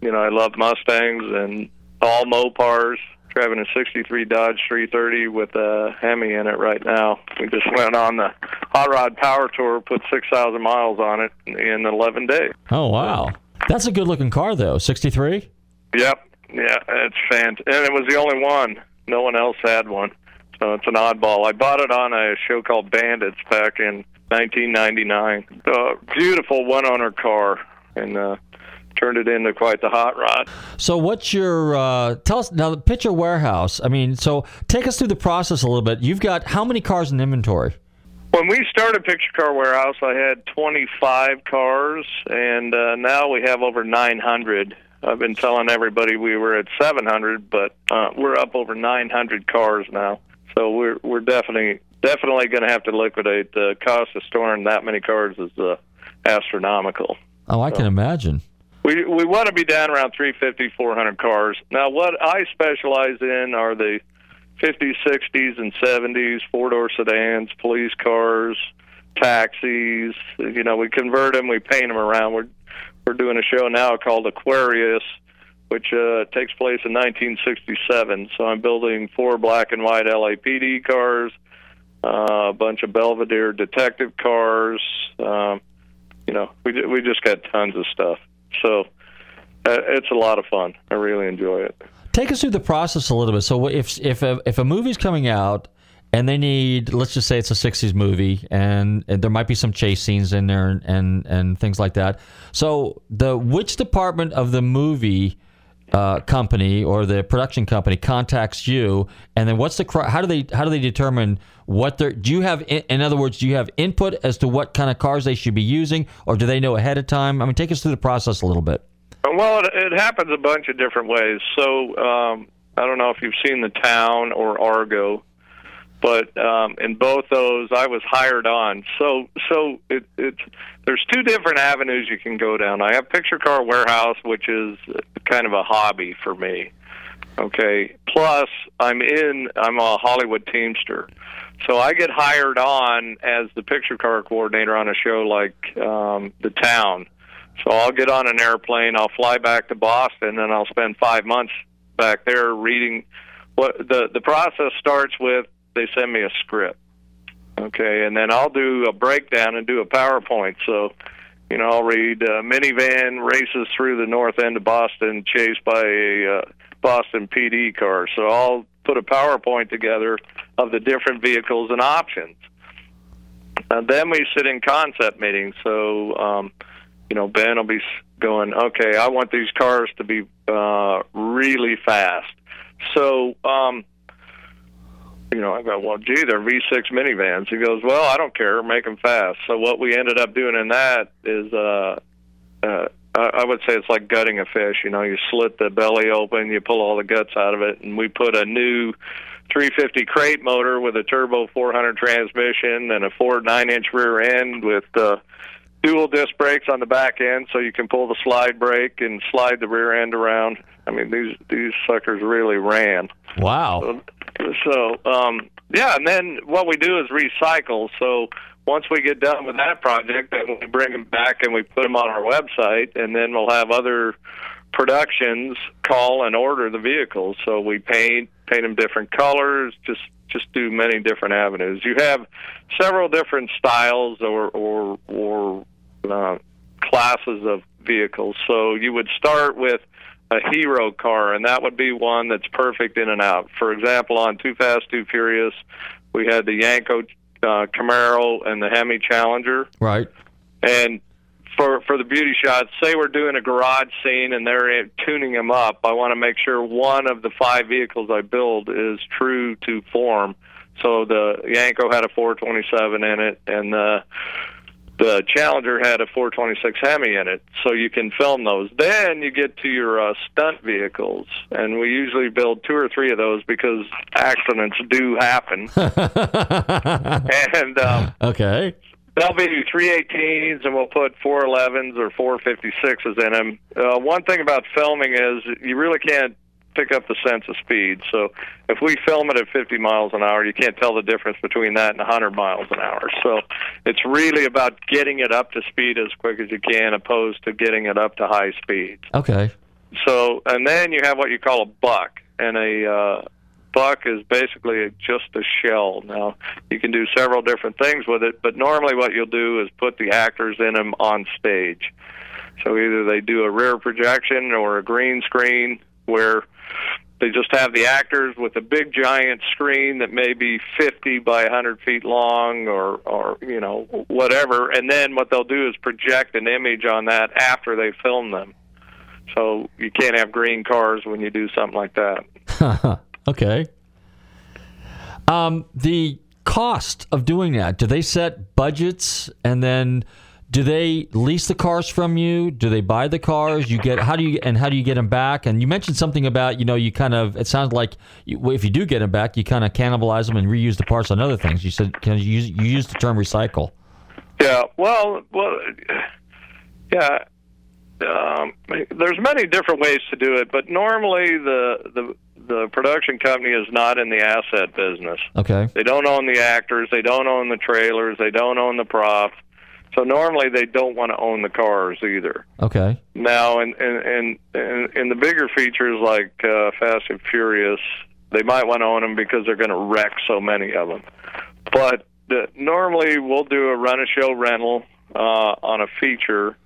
you know, I loved Mustangs and all Mopars. Driving a '63 Dodge 330 with a Hemi in it right now. We just went on the Hot Rod Power Tour, put 6,000 miles on it in 11 days. Oh wow, that's a good looking car though. Sixty three. Yep. Yeah, it's fant. And it was the only one. No one else had one. So it's an oddball. I bought it on a show called Bandits back in 1999. Uh, beautiful one owner car. And uh, turned it into quite the hot rod. So what's your uh, tell us now the picture warehouse? I mean, so take us through the process a little bit. You've got how many cars in inventory? When we started Picture Car Warehouse, I had 25 cars, and uh, now we have over 900. I've been telling everybody we were at 700, but uh, we're up over 900 cars now. So we're we're definitely definitely going to have to liquidate. The cost of storing that many cars is uh, astronomical. Oh, I can imagine. We we want to be down around 350, 400 cars. Now, what I specialize in are the 50s, 60s, and 70s four door sedans, police cars, taxis. You know, we convert them, we paint them around. We're we're doing a show now called Aquarius, which uh, takes place in 1967. So I'm building four black and white LAPD cars, uh, a bunch of Belvedere detective cars. Um, you know, we we just got tons of stuff. So uh, it's a lot of fun. I really enjoy it. Take us through the process a little bit. So if if a, if a movie's coming out and they need, let's just say it's a '60s movie, and, and there might be some chase scenes in there and, and and things like that. So the which department of the movie uh, company or the production company contacts you, and then what's the how do they how do they determine what they're do you have in, in other words do you have input as to what kind of cars they should be using, or do they know ahead of time? I mean, take us through the process a little bit. Well, it, it happens a bunch of different ways. So um, I don't know if you've seen The Town or Argo, but um, in both those, I was hired on. So so it, it's there's two different avenues you can go down. I have Picture Car Warehouse, which is kind of a hobby for me. Okay. Plus, I'm in. I'm a Hollywood Teamster, so I get hired on as the picture car coordinator on a show like um, The Town. So I'll get on an airplane. I'll fly back to Boston, and I'll spend five months back there reading. What the the process starts with? They send me a script. Okay, and then I'll do a breakdown and do a PowerPoint. So, you know, I'll read uh, minivan races through the north end of Boston, chased by a uh, Boston PD car. So I'll put a PowerPoint together of the different vehicles and options. And then we sit in concept meetings. So, um, you know, Ben will be going, okay, I want these cars to be uh, really fast. So, um, you know, I go, well, gee, they're V6 minivans. He goes, well, I don't care, make them fast. So what we ended up doing in that is, uh, uh, I would say it's like gutting a fish. You know, you slit the belly open, you pull all the guts out of it, and we put a new 350 crate motor with a turbo 400 transmission and a Ford nine-inch rear end with uh, dual disc brakes on the back end, so you can pull the slide brake and slide the rear end around. I mean, these these suckers really ran. Wow. So, um, yeah, and then what we do is recycle. So once we get done with that project, then we bring them back and we put them on our website, and then we'll have other productions call and order the vehicles. So we paint paint them different colors, just just do many different avenues. You have several different styles or or or uh, classes of vehicles. So you would start with a hero car, and that would be one that's perfect in and out. For example, on Too Fast, Too Furious, we had the Yenko uh, Camaro and the Hemi Challenger. Right. And for for the beauty shots, say we're doing a garage scene and they're tuning them up. I want to make sure one of the five vehicles I build is true to form. So the Yenko had a 427 in it, and the the Challenger had a 426 Hemi in it. So you can film those. Then you get to your uh, stunt vehicles, and we usually build two or three of those because accidents do happen. and um, Okay. They'll be 318s, and we'll put 411s or 456s in them. Uh, one thing about filming is you really can't pick up the sense of speed. So if we film it at 50 miles an hour, you can't tell the difference between that and 100 miles an hour. So it's really about getting it up to speed as quick as you can, opposed to getting it up to high speed. Okay. So, and then you have what you call a buck, and a uh, buck is basically just a shell. Now, you can do several different things with it, but normally what you'll do is put the actors in them on stage. So either they do a rear projection or a green screen where they just have the actors with a big giant screen that may be 50 by 100 feet long or, or you know, whatever. And then what they'll do is project an image on that after they film them. So you can't have green cars when you do something like that. okay. Um, the cost of doing that, do they set budgets and then do they lease the cars from you? Do they buy the cars? You get how do you and how do you get them back? And you mentioned something about you know you kind of it sounds like you, if you do get them back, you kind of cannibalize them and reuse the parts on other things. You said can you use you use the term recycle? Yeah, well, well, yeah. Um, there's many different ways to do it, but normally the the the production company is not in the asset business. Okay. They don't own the actors, they don't own the trailers, they don't own the props. So normally they don't want to own the cars either. Okay. Now, in in in, in, in the bigger features like uh, Fast and Furious, they might want to own them because they're going to wreck so many of them. But the, normally we'll do a run a show rental uh, on a feature,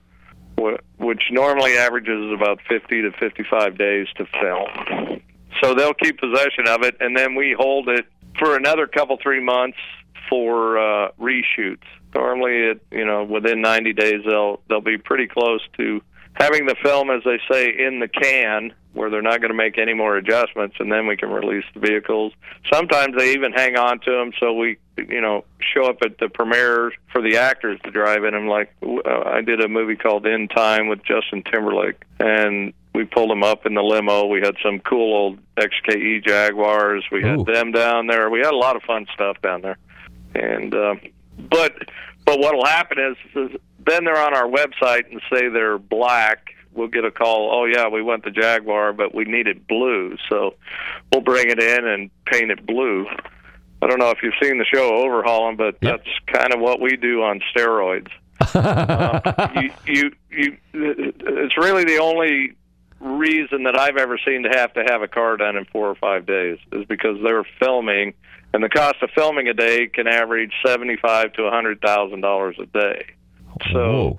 wh- which normally averages about 50 to 55 days to film. So they'll keep possession of it, and then we hold it for another couple three months for uh, reshoots. Normally, it you know within 90 days they'll they'll be pretty close to having the film, as they say, in the can, where they're not going to make any more adjustments, and then we can release the vehicles. Sometimes they even hang on to them, so we, you know, show up at the premiere for the actors to drive in them. Like uh, I did a movie called In Time with Justin Timberlake, and we pulled them up in the limo. We had some cool old XKE Jaguars. We had them down there. We had a lot of fun stuff down there, and. Uh, but but what'll happen is, is then they're on our website and say they're black. We'll get a call. Oh yeah, we want the Jaguar, but we need it blue. So we'll bring it in and paint it blue. I don't know if you've seen the show Overhaulin', but that's kind of what we do on steroids. uh, you, you, you, it's really the only reason that I've ever seen to have to have a car done in four or five days is because they're filming, and the cost of filming a day can average seventy-five to a hundred thousand dollars a day. So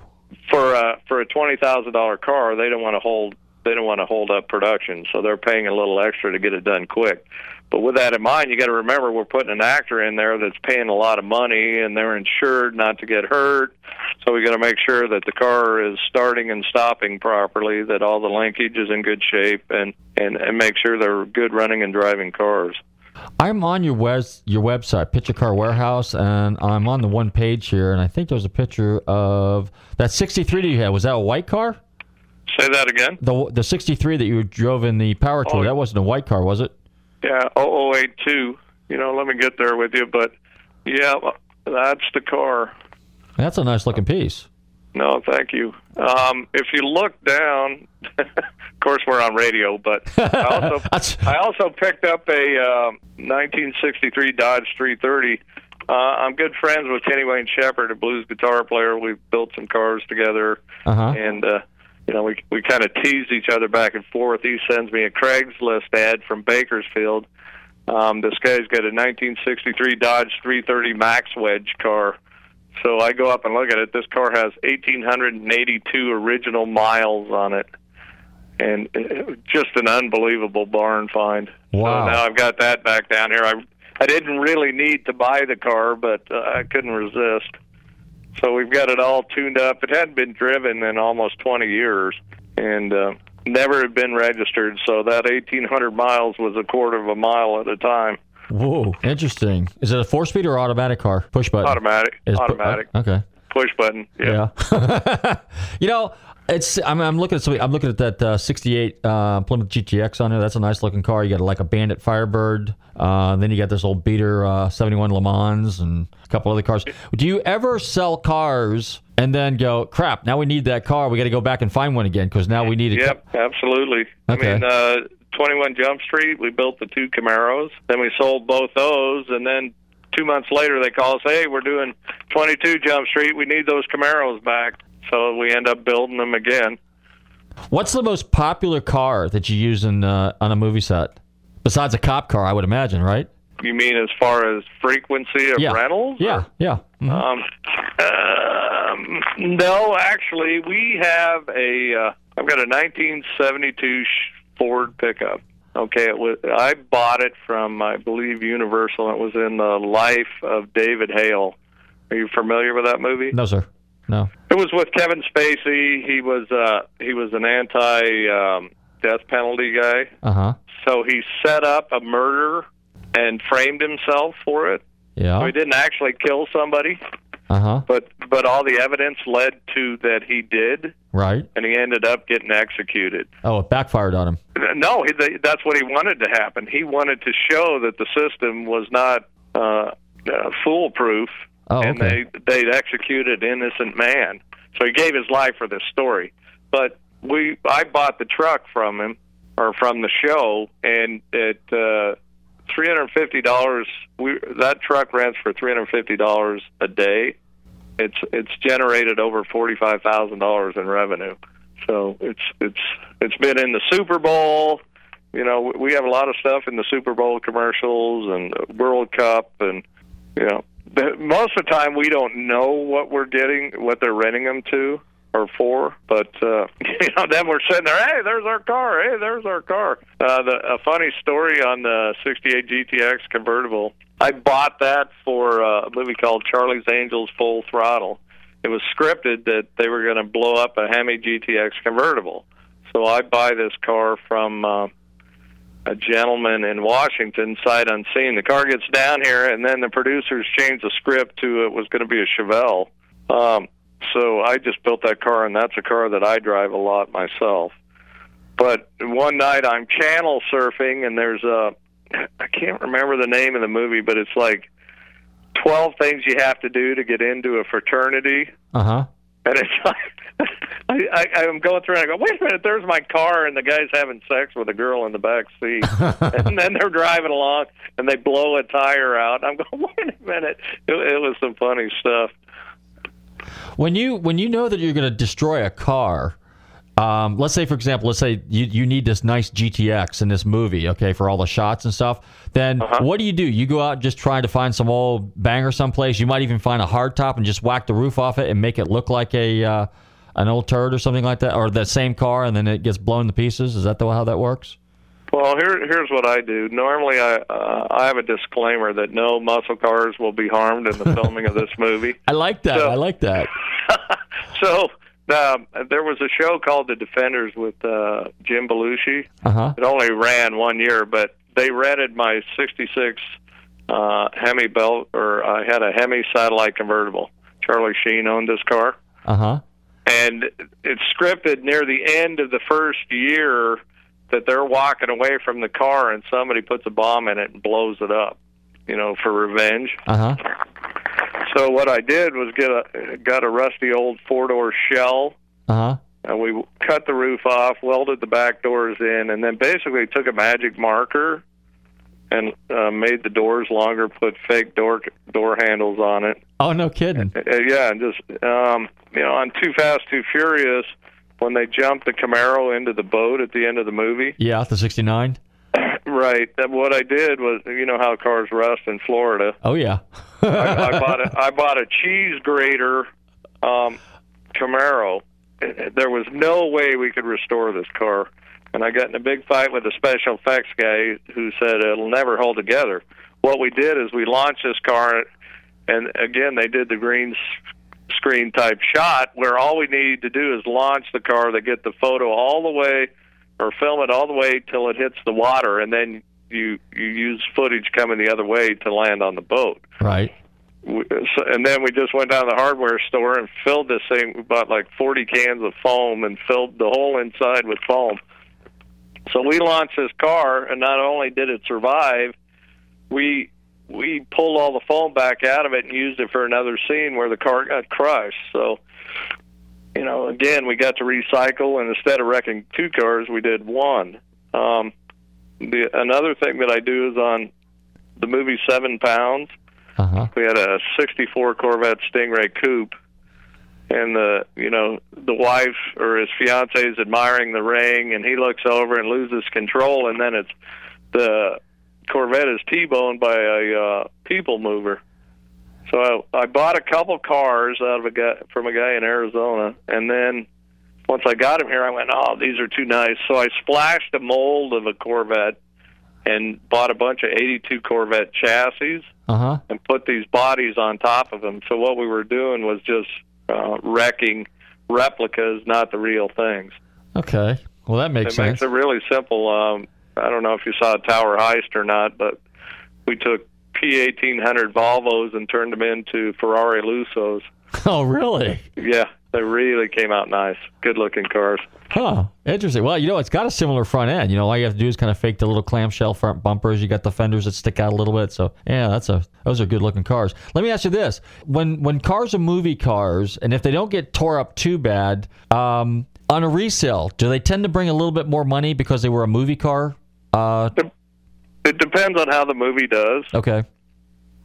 for a for a twenty thousand dollar car, they don't want to hold they don't want to hold up production, so they're paying a little extra to get it done quick. But with that in mind, you got to remember we're putting an actor in there that's paying a lot of money, and they're insured not to get hurt. So we got to make sure that the car is starting and stopping properly, that all the linkage is in good shape, and and and make sure they're good running and driving cars. I'm on your wes your website, Picture Car Warehouse, and I'm on the one page here, and I think there's a picture of that 63 that you had. Was that a white car? Say that again. The the 63 that you drove in the power tool. Oh. That wasn't a white car, was it? Yeah, 0082. You know, let me get there with you, but yeah, that's the car. That's a nice looking piece. No, thank you. Um, if you look down, of course we're on radio, but I also I also picked up a um 1963 Dodge 330. Uh, I'm good friends with Kenny Wayne Shepherd, a blues guitar player. We've built some cars together, Uh-huh. and uh, you know we we kind of tease each other back and forth. He sends me a Craigslist ad from Bakersfield. Um, this guy's got a 1963 Dodge 330 Max Wedge car. So I go up and look at it. This car has 1,882 original miles on it, and just an unbelievable barn find. Wow. So now I've got that back down here. I I didn't really need to buy the car, but uh, I couldn't resist. So we've got it all tuned up. It hadn't been driven in almost 20 years, and uh, never had been registered. So that 1,800 miles was a quarter of a mile at a time. Whoa, interesting. Is it a four speed or automatic car? Push button. Automatic. Is pu- automatic. okay. Push button. Yeah. Yeah. you know, it's I'm, I'm looking at something. I'm looking at that uh, 68 uh, Plymouth GTX on there. That's a nice looking car. You got like a Bandit Firebird. Uh, then you got this old beater uh, 71 Le Mans and a couple other cars. Do you ever sell cars and then go, crap? Now we need that car. We got to go back and find one again because now we need it. Yep, absolutely. Okay. I mean, uh, 21 Jump Street, we built the two Camaros. Then we sold both those, and then two months later they call us, hey, we're doing 22 Jump Street. We need those Camaros back. So we end up building them again. What's the most popular car that you use in uh, on a movie set? Besides a cop car, I would imagine, right? You mean as far as frequency of Yeah. rentals? Yeah, yeah. Mhm. Um, um, no, actually, we have a. Uh, I've got a 1972 Ford pickup. Okay, it was. I bought it from, I believe, Universal. It was in the life of David Gale. Are you familiar with that movie? No, sir. No. It was with Kevin Spacey. He was uh, he was an anti um, death penalty guy. Uh huh. So he set up a murder and framed himself for it. Yeah. So he didn't actually kill somebody. Uh huh. but but all the evidence led to that he did, Right. and he ended up getting executed. Oh, it backfired on him. No, he, that's what he wanted to happen. He wanted to show that the system was not uh, uh, foolproof, Oh, and okay. they they executed innocent man. So he gave his life for this story. But we, I bought the truck from him or from the show, and it. uh, three hundred fifty dollars, we that truck rents for three hundred fifty dollars a day. It's it's generated over forty five thousand dollars in revenue. So it's it's it's been in the Super Bowl. You know, we have a lot of stuff in the Super Bowl commercials and World Cup, and you know, most of the time we don't know what we're getting, what they're renting them to or for. But uh, you know, then we're sitting there. Hey, there's our car. Hey, there's our car. Uh, the, a funny story on the '68 GTX convertible. I bought that for uh, a movie called Charlie's Angels Full Throttle. It was scripted that they were going to blow up a Hemi GTX convertible. So I buy this car from uh, a gentleman in Washington, sight unseen. The car gets down here, and then the producers change the script to it was going to be a Chevelle. Um, so I just built that car, and that's a car that I drive a lot myself. But one night I'm channel surfing, and there's a I can't remember the name of the movie, but it's like twelve things you have to do to get into a fraternity. Uh huh. And it's like I, I, I'm going through and I go, wait a minute, there's my car, and the guy's having sex with a girl in the back seat, and then they're driving along and they blow a tire out. I'm going, wait a minute, it, it was some funny stuff. When you when you know that you're going to destroy a car, um, let's say for example, let's say you you need this nice GTX in this movie, okay, for all the shots and stuff. Then what do you do? You go out and just try to find some old banger someplace. You might even find a hard top and just whack the roof off it and make it look like a uh, an old turd or something like that, or the same car, and then it gets blown to pieces. Is that the, how that works? Well, here, here's what I do. Normally, I uh, I have a disclaimer that no muscle cars will be harmed in the filming of this movie. I like that. So- I like that. So um, there was a show called The Defenders with uh, Jim Belushi. Uh huh. It only ran one year, but they rented my '66 uh, Hemi belt, or I had a Hemi satellite convertible. Charlie Sheen owned this car, Uh huh. and it's scripted near the end of the first year that they're walking away from the car, and somebody puts a bomb in it and blows it up. You know, for revenge. Uh huh. So what I did was get a got a rusty old four door shell Uh huh. and we cut the roof off, welded the back doors in, and then basically took a magic marker and uh, made the doors longer, put fake door door handles on it. Oh no, kidding. Uh, yeah, and just um, you know, on Too Fast, Too Furious, when they jumped the Camaro into the boat at the end of the movie. Yeah, the '69. Right. What I did was, you know how cars rust in Florida. Oh yeah. I, I bought a I bought a cheese grater um, Camaro. There was no way we could restore this car, and I got in a big fight with a special effects guy who said it'll never hold together. What we did is we launched this car, and again they did the green screen type shot where all we need to do is launch the car. They get the photo all the way, or film it all the way till it hits the water, and then you you use footage coming the other way to land on the boat Right. and then we just went down to the hardware store and filled this thing. We bought like 40 cans of foam and filled the whole inside with foam. So we launched this car, and not only did it survive, we we pulled all the foam back out of it and used it for another scene where the car got crushed. So, you know, again, we got to recycle, and instead of wrecking two cars, we did one. Um, the another thing that I do is on the movie Seven Pounds. Uh huh. We had a '64 Corvette Stingray coupe, and the you know the wife or his fiance is admiring the ring, and he looks over and loses control, and then it's the Corvette is T-boned by a uh, people mover. So I, I bought a couple cars out of a guy from a guy in Arizona, and then once I got him here, I went, "Oh, these are too nice." So I splashed a mold of a Corvette and bought a bunch of '82 Corvette chassis Uh huh. and put these bodies on top of them. So what we were doing was just uh, wrecking replicas, not the real things. Okay. Well, that makes it sense. makes it really simple. Um, I don't know if you saw Tower Heist or not, but we took P1800 Volvos and turned them into Ferrari Lusos. Oh, really? Yeah, they really came out nice. Good looking cars. Huh. Interesting. Well, you know, it's got a similar front end. You know, all you have to do is kind of fake the little clamshell front bumpers. You got the fenders that stick out a little bit. So, yeah, that's a those are good looking cars. Let me ask you this: when when cars are movie cars, and if they don't get tore up too bad, um, on a resale, do they tend to bring a little bit more money because they were a movie car? Uh, It depends on how the movie does. okay.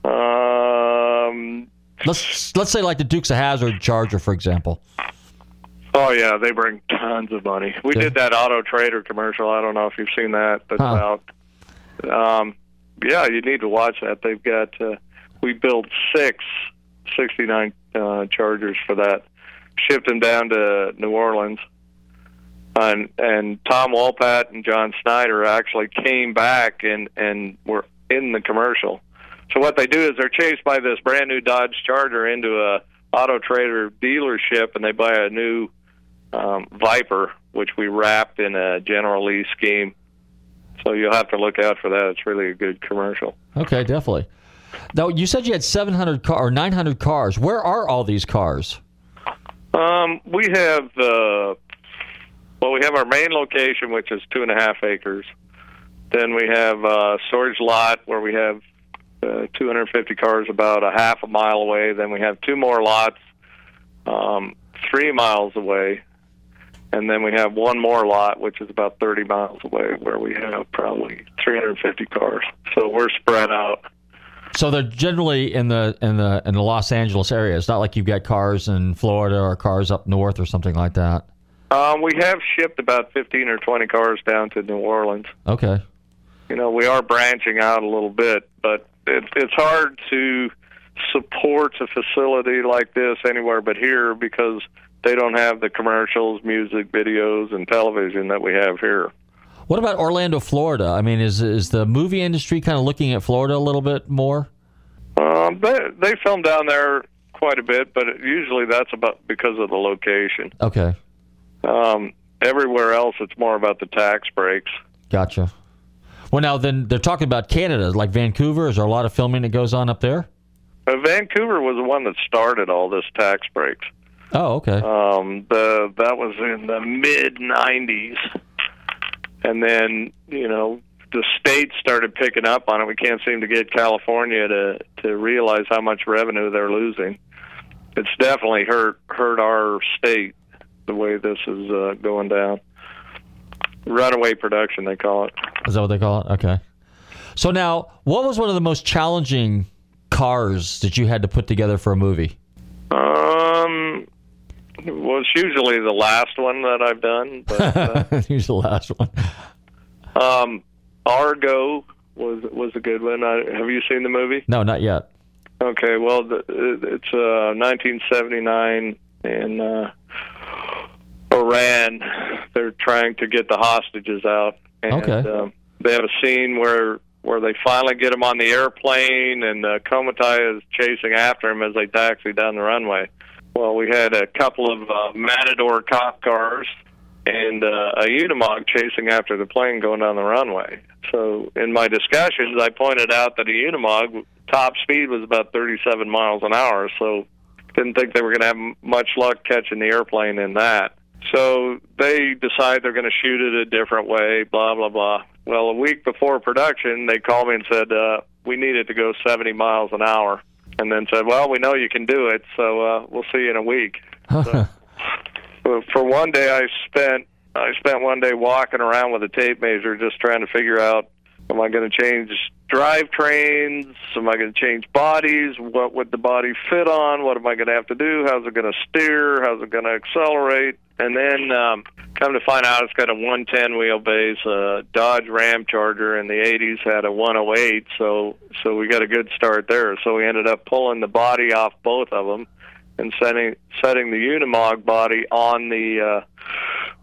Um, Let's let's say like the Dukes of Hazzard Charger, for example. oh yeah, they bring tons of money. We Yeah. did that Auto Trader commercial. I don't know if you've seen that. That's Huh. out. Um, yeah, you need to watch that. They've got. Uh, we built six 69 uh, Chargers for that. Shipped them down to New Orleans. And and Tom Wopat and John Schneider actually came back and and were in the commercial. So what they do is they're chased by this brand new Dodge Charger into a Auto Trader dealership, and they buy a new um, Viper, which we wrapped in a General Lee scheme. So you'll have to look out for that. It's really a good commercial. Okay, definitely. Now you said you had 700 car or 900 cars. Where are all these cars? Um, we have uh, well, we have our main location, which is two and a half acres. Then we have a storage lot where we have uh, 250 cars about a half a mile away. Then we have two more lots um, three miles away. And then we have one more lot, which is about 30 miles away, where we have probably 350 cars. So we're spread out. So they're generally in the in the in the Los Angeles area. It's not like you've got cars in Florida or cars up north or something like that. Um, we have shipped about 15 or 20 cars down to New Orleans. Okay. you know, we are branching out a little bit, but it, it's hard to support a facility like this anywhere but here because they don't have the commercials, music, videos, and television that we have here. What about Orlando, Florida? I mean, is is the movie industry kind of looking at Florida a little bit more? Um, they they film down there quite a bit, but it, usually that's about because of the location. Okay, Um, everywhere else, it's more about the tax breaks. gotcha. Well, now then they're talking about Canada, like Vancouver. Is there a lot of filming that goes on up there? Uh, Vancouver was the one that started all this tax breaks. Oh, okay. Um, the that was in the mid '90s, and then you know the states started picking up on it. We can't seem to get California to to realize how much revenue they're losing. It's definitely hurt hurt our state the way this is uh, going down. Runaway production, they call it. Is that what they call it? Okay. So now, what was one of the most challenging cars that you had to put together for a movie? Um, well, it's usually the last one that I've done, but. Uh, Here's the last one. Um, Argo was was a good one. I, have you seen the movie? No, not yet. Okay, well, the, it's uh, 1979 and uh, Iran. They're trying to get the hostages out, and Okay. um, they have a scene where where they finally get them on the airplane, and uh, Komitai is chasing after him as they taxi down the runway. Well, we had a couple of uh, Matador cop cars and uh, a Unimog chasing after the plane going down the runway. So in my discussions, I pointed out that a Unimog top speed was about 37 miles an hour, so didn't think they were going to have much luck catching the airplane in that. So they decide they're going to shoot it a different way, blah, blah, blah. Well, a week before production, they called me and said, uh, we need it to go 70 miles an hour. And then said, well, we know you can do it, so uh, we'll see you in a week. So, for one day, I spent I spent one day walking around with a tape measure, just trying to figure out: Am I going to change drivetrains? Am I going to change bodies? What would the body fit on? What am I going to have to do? How's it going to steer? How's it going to accelerate? And then um, come to find out, it's got a 110 wheelbase. Uh, Dodge Ram Charger in the 80s had a 108, so so we got a good start there. So we ended up pulling the body off both of them and setting setting the Unimog body on the uh,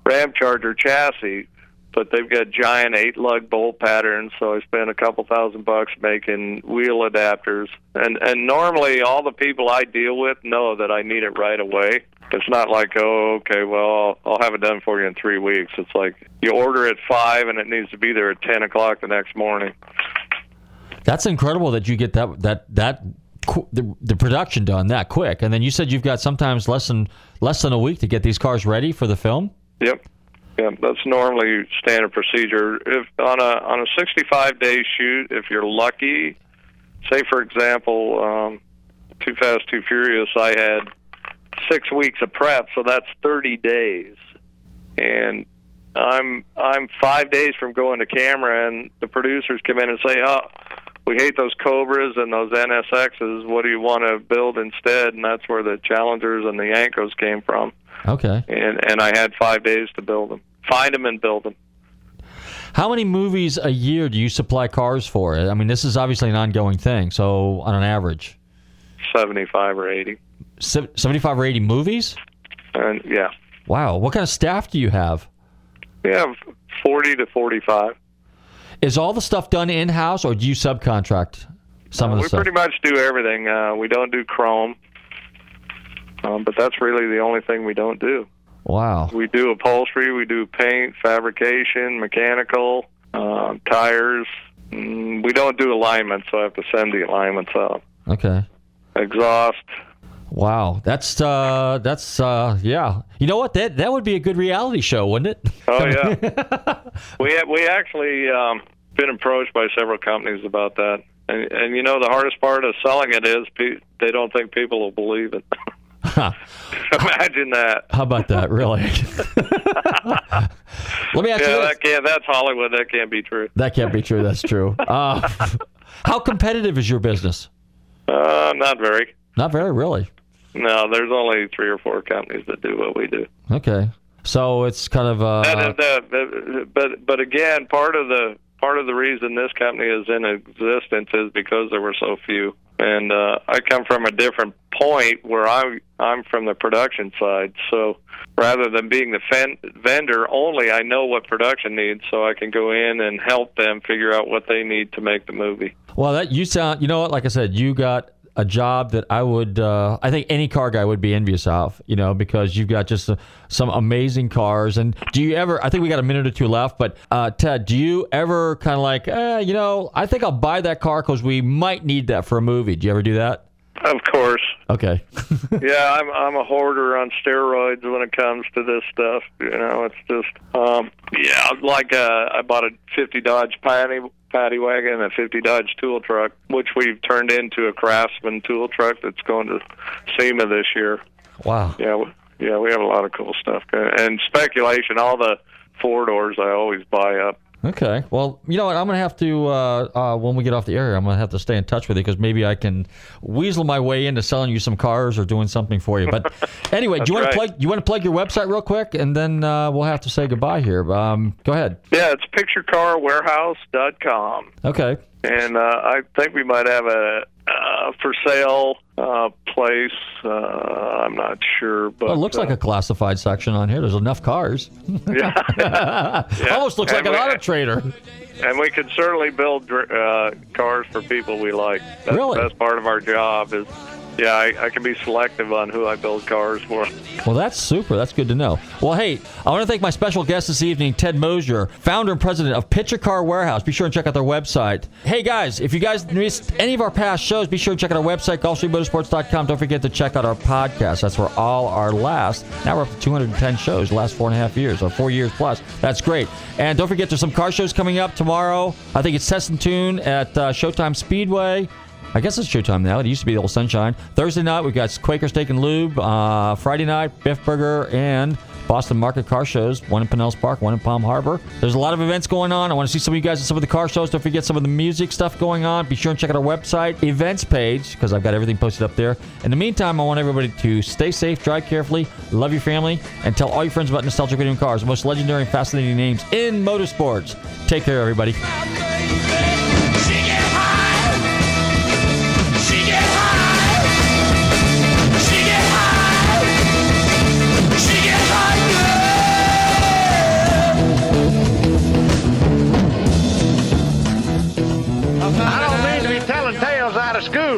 Ram Charger chassis. But they've got giant eight lug bolt patterns, so I spent a couple thousand bucks making wheel adapters. And and normally all the people I deal with know that I need it right away. It's not like oh okay well I'll, I'll have it done for you in three weeks. It's like you order at five and it needs to be there at ten o'clock the next morning. That's incredible that you get that that that the, the production done that quick. And then you said you've got sometimes less than less than a week to get these cars ready for the film. Yep. Yeah, that's normally standard procedure. If on a on a 65 day shoot, if you're lucky, say for example, um, Too Fast Too Furious, I had six weeks of prep, so that's 30 days, and I'm I'm five days from going to camera, and the producers come in and say, "Oh, we hate those Cobras and those NSXs. What do you want to build instead?" And that's where the Challengers and the Yenkos came from Okay. and and I had five days to build them, find them and build them. How many movies a year do you supply cars for? I mean, this is obviously an ongoing thing. So on an average, Seventy-five or eighty, Se- seventy-five or eighty movies. and yeah, Wow. What kind of staff do you have? we have forty to forty-five. Is all the stuff done in house, or do you subcontract some of the we stuff? We pretty much do everything. Uh, we don't do chrome, um, but that's really the only thing we don't do. Wow. We do upholstery, we do paint, fabrication, mechanical, um, tires. Mm, we don't do alignments, so I have to send the alignments out. Okay. Exhaust. Wow. That's uh that's uh yeah. You know what? That that would be a good reality show, wouldn't it? Oh yeah. we we actually um, been approached by several companies about that, and, and you know the hardest part of selling it is pe- they don't think people will believe it. Imagine that. How about that? Really? Let me ask yeah, you this. that can't. That's Hollywood. That can't be true. That can't be true. That's true. Uh, how competitive is your business? Uh, not very. Not very, really. No, there's only three or four companies that do what we do. Okay. So it's kind of uh, And, uh, the- but but again, part of the part of the reason this company is in existence is because there were so few. And uh, I come from a different point where I'm I'm from the production side. So rather than being the fen- vendor only, I know what production needs, so I can go in and help them figure out what they need to make the movie. well. That you sound. You know what? Like I said, you got a job that I would. Uh, I think any car guy would be envious of. You know, because you've got just uh, some amazing cars. And do you ever? I think we got a minute or two left. But uh, Ted, do you ever kind of like, eh, you know, I think I'll buy that car because we might need that for a movie. Do you ever do that? Of course. Okay. yeah, I'm I'm a hoarder on steroids when it comes to this stuff. You know, it's just um yeah, like uh I bought a 50 Dodge Patty paddy wagon a 50 Dodge tool truck, which we've turned into a Craftsman tool truck that's going to SEMA this year. Wow. Yeah, we- yeah, we have a lot of cool stuff. And speculation, all the four doors I always buy up. Okay. Well, you know what? I'm gonna have to uh, uh, when we get off the air. I'm gonna have to stay in touch with you because maybe I can weasel my way into selling you some cars or doing something for you. But anyway, do you want That's to right. plug? You want to plug your website real quick, and then uh, we'll have to say goodbye here. Um, go ahead. Yeah, it's picturecarwarehouse.com. Okay. and uh, I think we might have a uh, for sale uh, place. Uh, I'm not sure, but Well, it looks uh, like a classified section on here. There's enough cars. yeah. Almost looks And like an auto trader. And we can certainly build uh, cars for people we like. That's, Really? That's part of our job. Is yeah, I, I can be selective on who I build cars for. Well, that's super. That's good to know. Well, hey, I want to thank my special guest this evening, Ted Moser, founder and president of Picture Car Warehouse. Be sure and check out their website. Hey, guys, if you guys missed any of our past shows, be sure to check out our website, GulfstreamMotorsports.com. Don't forget to check out our podcast. That's where all our last, now we're up to 210 shows, last four and a half years, or four years plus. That's great. And don't forget, there's some car shows coming up tomorrow. I think it's Test and Tune at uh, Showtime Speedway. I guess it's Showtime now. It used to be the old Sunshine. Thursday night, we've got Quaker Steak and Lube. Uh, Friday night, Biff Burger and Boston Market car shows. One in Pinellas Park, one in Palm Harbor. There's a lot of events going on. I want to see some of you guys at some of the car shows. Don't forget some of the music stuff going on. Be sure and check out our website, events page, because I've got everything posted up there. In the meantime, I want everybody to stay safe, drive carefully, love your family, and tell all your friends about Nostalgic Radio Cars, the most legendary and fascinating names in motorsports. Take care, everybody.